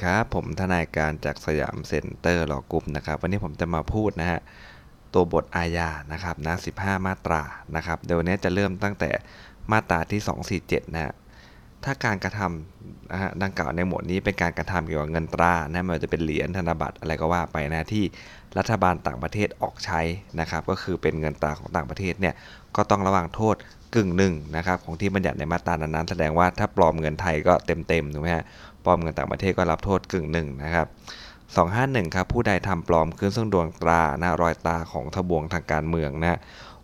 ดีครับผมทนายการจาก Siam Center Law Group นะครับ วันนี้ผมจะมาพูดนะฮะตัวบทอาญานะครับนะ15 มาตรานะครับเดี๋ยววันนี้จะเริ่มตั้งแต่มาตราที่ 247นะฮะถ้าการกระทำนะฮะดังกล่าวในหมวดนี้เป็นการกระทำเกี่ยวกับเงินตรานะไม่ว่าจะเป็นเหรียญธนบัตรอะไรก็ว่าไปนะที่รัฐบาลต่างประเทศออกใช้นะครับ ก็คือเป็นเงินตราของต่างประเทศเนี่ยก็ต้องระวางโทษ กึ่งหนึ่งนะครับของที่บัญญัติในมาตรานั้นๆแสดงว่าถ้าปลอมเงินไทยก็เต็มๆถูกไหมฮะปลอมเงินต่างประเทศก็รับโทษกึ่งหนึ่งนะครับ251ครับผู้ใดทำปลอมขึ้นซึ่งดวงตรานะรอยตาของทบวงทางการเมืองนะ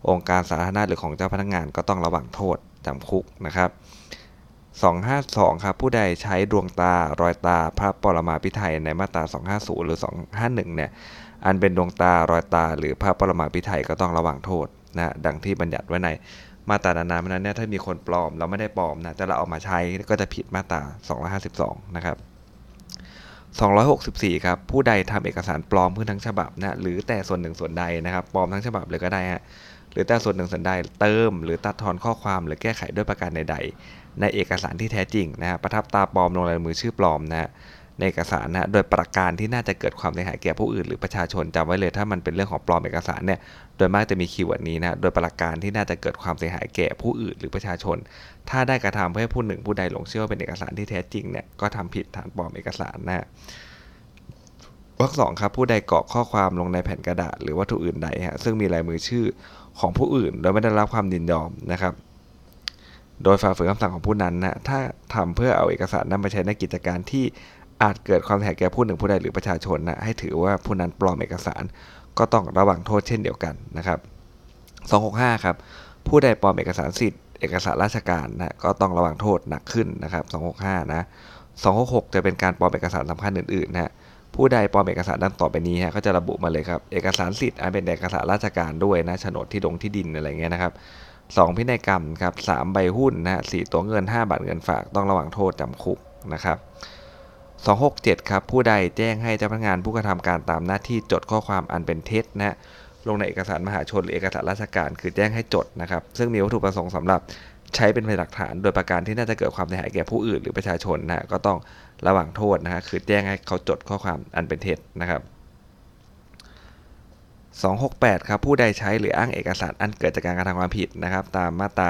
องค์การสาธารณะหรือของเจ้าพนักงานก็ต้องระวังโทษจำคุกนะครับ252ครับผู้ใดใช้ดวงตารอยตาพระปรมาภิไธยในมาตรา 250 หรือ 251เนี่ยอันเป็นดวงตารอยตาหรือพระปรมาภิไธยก็ต้องระวังโทษนะดังที่บัญญัติไว้ใน มาตรานานานั้นเนี่ยถ้ามีคนปลอม เราไม่ได้ปลอมนะแต่เราเอามาใช้ก็จะผิดมาตรา 252 นะครับ 264 ครับผู้ใดทำเอกสารปลอมขึ้นทั้งฉบับนะหรือแต่ส่วนหนึ่งส่วนใดนะครับปลอมทั้งฉบับเลยก็ได้ฮะหรือแต่ส่วนหนึ่งส่วนใดเติม หรือตัดทอนข้อความหรือแก้ไขด้วยประการใด ๆ ในเอกสารที่แท้จริงนะฮะประทับตาปลอมลงลายมือชื่อปลอมนะฮะ ในเอกสารนะโดยประการที่น่าจะเกิดความเสียหายแก่ผู้อื่นหรือประชาชนจำไว้เลย ถ้ามันเป็นเรื่องของปลอมเอกสารเนี่ยโดยมากจะมี keyword นี้นะโดยประการที่น่าจะเกิดความเสียหายแก่ผู้อื่นหรือประชาชน ถ้าได้กระทำเพื่อให้ผู้หนึ่งผู้ใดหลงเชื่อว่าเป็นเอกสารที่แท้จริงเนี่ยก็ทำผิดฐานปลอมเอกสารนะวรรคสองครับผู้ใดกรอกข้อความลงในแผ่นกระดาษ หรือวัตถุอื่นใดฮะซึ่งมีลายมือชื่อของผู้อื่น โดยไม่ได้รับความยินยอมนะครับโดยฝ่าฝืนคำสั่งของผู้นั้นนะถ้าทำเพื่อเอาเอกสารนั้นมาใช้ในกิจการที่ อาจเกิดความเสียหายแก่ผู้หนึ่งผู้ใดหรือประชาชนนะให้ถือว่าผู้นั้นปลอมเอกสาร ก็ต้องระวังโทษเช่นเดียวกันนะครับ265ครับผู้ใดปลอมเอกสารสิทธิ์เอกสารราชการนะก็ต้องระวังโทษหนักขึ้นนะครับ265นะ266 จะเป็นการปลอมเอกสารสำคัญอื่นๆนะผู้ใดปลอมเอกสารดังต่อไปนี้ฮะก็จะระบุมาเลยครับเอกสารสิทธิ์อันเป็นเอกสารราชการด้วยนะโฉนดที่ดงที่ดินอะไรเงี้ยนะครับสองพินัยกรรมครับสามใบหุ้นนะสี่ตัวเงิน 5 บาทเงินฝากต้องระวังโทษจำคุกนะครับ 267 ครับ ผู้ใดแจ้งให้เจ้าพนักงานผู้กระทำการตามหน้าที่จดข้อความอันเป็นเท็จนะลงในเอกสารมหาชนหรือเอกสารราชการ คือแจ้งให้จดนะครับ ซึ่งมีวัตถุประสงค์สำหรับใช้เป็นพยานหลักฐาน โดยประการที่น่าจะเกิดความเสียหายแก่ผู้อื่นหรือประชาชนนะก็ต้องระวังโทษนะฮะคือแจ้งให้เขาจดข้อความอันเป็นเท็จนะครับ 268 ครับผู้ใดใช้หรืออ้างเอกสารอันเกิดจากการกระทำความผิดนะครับ ตามมาตรา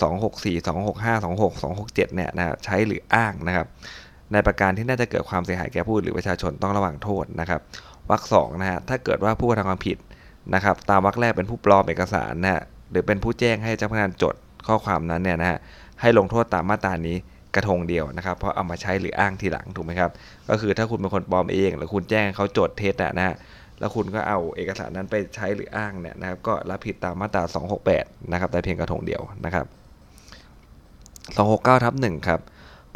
264 265 26 267 เนี่ยนะใช้หรืออ้างนะครับ ในประการที่น่าจะเกิดความเสียหายแก่ผู้หรือประชาชนต้องระวังโทษนะครับวรรคสองนะฮะถ้าเกิดว่าผู้กระทำความผิดนะครับ ตามวรรคแรกเป็นผู้ปลอมเอกสารนะฮะหรือเป็นผู้แจ้งให้เจ้าพนักงานจดข้อความนั้นเนี่ยนะฮะให้ลงโทษตามมาตรานี้กระทงเดียวนะครับ เพราะเอามาใช้หรืออ้างทีหลังถูกไหมครับ ก็คือถ้าคุณเป็นคนปลอมเอง หรือคุณแจ้งเขาจดเท็จนะฮะแล้วคุณก็เอาเอกสารนั้นไปใช้หรืออ้างเนี่ยนะครับ ก็รับผิดตามมาตรา 268 นะครับ แต่เพียงกระทงเดียวนะครับ 269ทับ1ครับ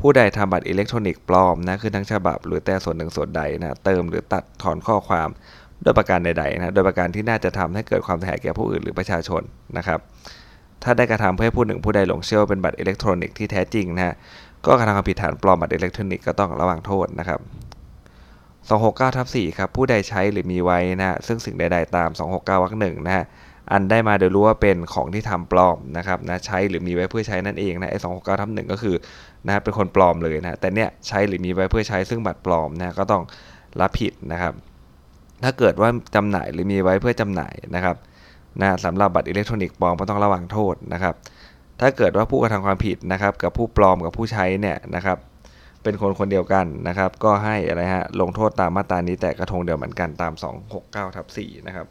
ผู้ใดทำบัตรอิเล็กทรอนิกส์ปลอมนะคือทั้งฉบับหรือแต่ส่วนหนึ่งส่วนใดนะเติมหรือตัดถอนข้อความด้วยประการใดๆนะโดยประการที่น่าจะทำให้เกิดความเสียหายแก่ผู้อื่นหรือประชาชนนะครับ ถ้าได้กระทำเพื่อผู้หนึ่งผู้ใดหลงเชื่อว่าเป็นบัตรอิเล็กทรอนิกส์ที่แท้จริงนะฮะก็กระทำความผิดฐานปลอมบัตรอิเล็กทรอนิกส์ก็ต้องระวังโทษนะครับ269ทับ4ครับผู้ใดใช้หรือมีไว้นะซึ่งสิ่งใด ๆ ตาม 269วรรคหนึ่งนะฮะ อันได้มาโดยรู้ว่าเป็นของที่ทำปลอมนะครับนะใช้หรือมีไว้เพื่อใช้นั่นเองนะไอ้สองหกเก้าทับหนึ่งก็คือนะเป็นคนปลอมเลยนะแต่เนี้ยใช้หรือมีไว้เพื่อใช้ซึ่งบัตรปลอมนะก็ต้องรับผิดนะครับ ถ้าเกิดว่าจำหน่ายหรือมีไว้เพื่อจำหน่ายนะครับนะสำหรับบัตรอิเล็กทรอนิกส์ปลอมก็ต้องระวังโทษนะครับ ถ้าเกิดว่าผู้กระทำความผิดนะครับ กับผู้ปลอมกับผู้ใช้เนี่ยนะครับเป็นคนคนเดียวกันนะครับ ก็ให้อะไรฮะลงโทษตามมาตรานี้แต่กระทงเดียวเหมือนกันตาม 269ทับ4นะครับ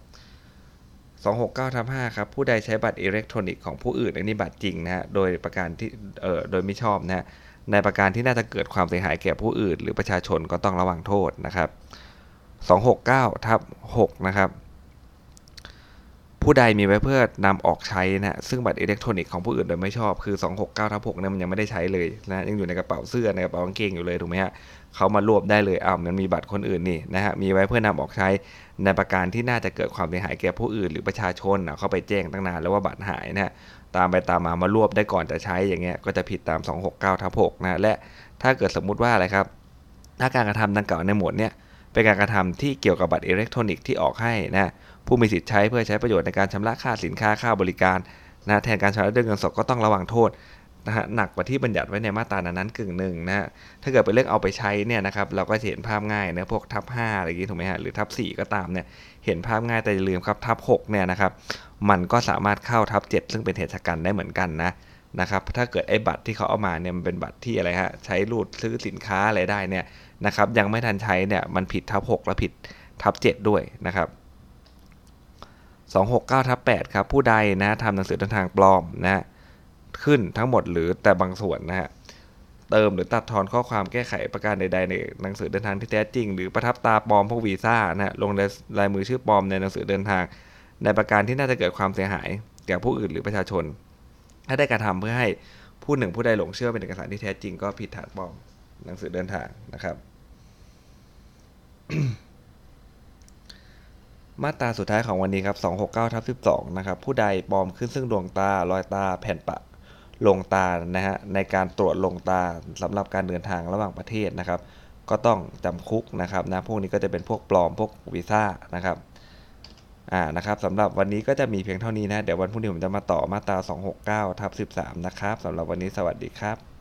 269ทับ5ครับ ผู้ใดใช้บัตรอิเล็กทรอนิกส์ของผู้อื่น อันนี้บัตรจริงนะฮะ โดยประการที่ เอ่อ โดยไม่ชอบนะฮะ ในประการที่น่าจะเกิดความเสียหายแก่ผู้อื่น หรือประชาชนก็ต้องระวังโทษนะครับ 269ทับ6นะครับ ผู้ใดมีไว้เพื่อนำออกใช้นะซึ่งบัตรอิเล็กทรอนิกส์ของผู้อื่นโดยไม่ชอบคือ 269ทับ6เนี่ยมันยังไม่ได้ใช้เลยนะยังอยู่ในกระเป๋าเสื้อในกระเป๋ากางเกงอยู่เลยถูกไหมฮะเขามารวบได้เลยอ้าวมันมีบัตรคนอื่นนี่นะฮะมีไว้เพื่อนำออกใช้ในประการที่น่าจะเกิดความเสียหายแก่ผู้อื่น หรือประชาชนเขาไปแจ้งตั้งนานแล้วว่าบัตรหายนะฮะตามไปตามมามารวบได้ก่อนจะใช้อย่างเงี้ยก็จะผิดตาม 269ทับ6นะและถ้าเกิดสมมุติว่าอะไรครับถ้าการกระทำดังกล่าวในหมวดเนี้ยเป็นการกระทำที่เกี่ยวกับบัตรอิเล็กทรอนิกส์ที่ออกให้นะ ผู้มีสิทธิ์ใช้เพื่อใช้ประโยชน์ในการชำระค่าสินค้าค่าบริการนะแทนการชำระด้วยเงินสดก็ต้องระวังโทษนะฮะหนักกว่าที่บัญญัติไว้ในมาตรานั้นกึ่งหนึ่งนะฮะถ้าเกิดเป็นเรื่องเอาไปใช้เนี่ยนะครับเราก็จะเห็นภาพง่ายนะพวกทับ5อะไรอย่างงี้ถูกไหมฮะหรือทับ4ก็ตามเนี่ยเห็นภาพง่ายแต่อย่าลืมครับทับ6เนี่ยนะครับมันก็สามารถเข้าทับ7ซึ่งเป็นเหตุชะกันได้เหมือนกันนะนะครับถ้าเกิดไอ้บัตรที่เขาเอามาเนี่ยมันเป็นบัตรที่อะไรฮะใช้รูดซื้อสินค้าอะไรได้เนี่ยนะครับยังไม่ทันใช้เนี่ยมันผิดทับ6และผิดทับ7ด้วยนะครับ 269ทับ8ครับผู้ใดนะทำหนังสือเดินทางปลอมนะขึ้นทั้งหมดหรือแต่บางส่วนนะฮะเติมหรือตัดทอนข้อความแก้ไขประการใดๆในหนังสือเดินทางที่แท้จริง หรือประทับตาปลอมพวกวีซ่านะฮะลงในลายมือชื่อปลอมในหนังสือเดินทาง ในประการที่น่าจะเกิดความเสียหายแก่ผู้อื่นหรือประชาชน ถ้าได้กระทำเพื่อให้ผู้หนึ่งผู้ใดหลงเชื่อเป็นเอกสารที่แท้จริงก็ผิดฐานปลอมหนังสือเดินทางนะครับ มาตราสุดท้ายของวันนี้ครับ 269ทับ12 นะครับ ผู้ใดปลอมขึ้นซึ่งดวงตา รอยตา แผ่นปะ ลงตา นะฮะ ในการตรวจลงตาสำหรับการเดินทางระหว่างประเทศนะครับ ก็ต้องจำคุกนะครับนะ พวกนี้ก็จะเป็นพวกปลอม พวกวีซ่านะครับ อ่า นะครับสำหรับวันนี้ก็จะมีเพียงเท่านี้นะ เดี๋ยววันพรุ่งนี้ผมจะมาต่อมาตรา269ทับ13 นะครับสำหรับวันนี้สวัสดีครับ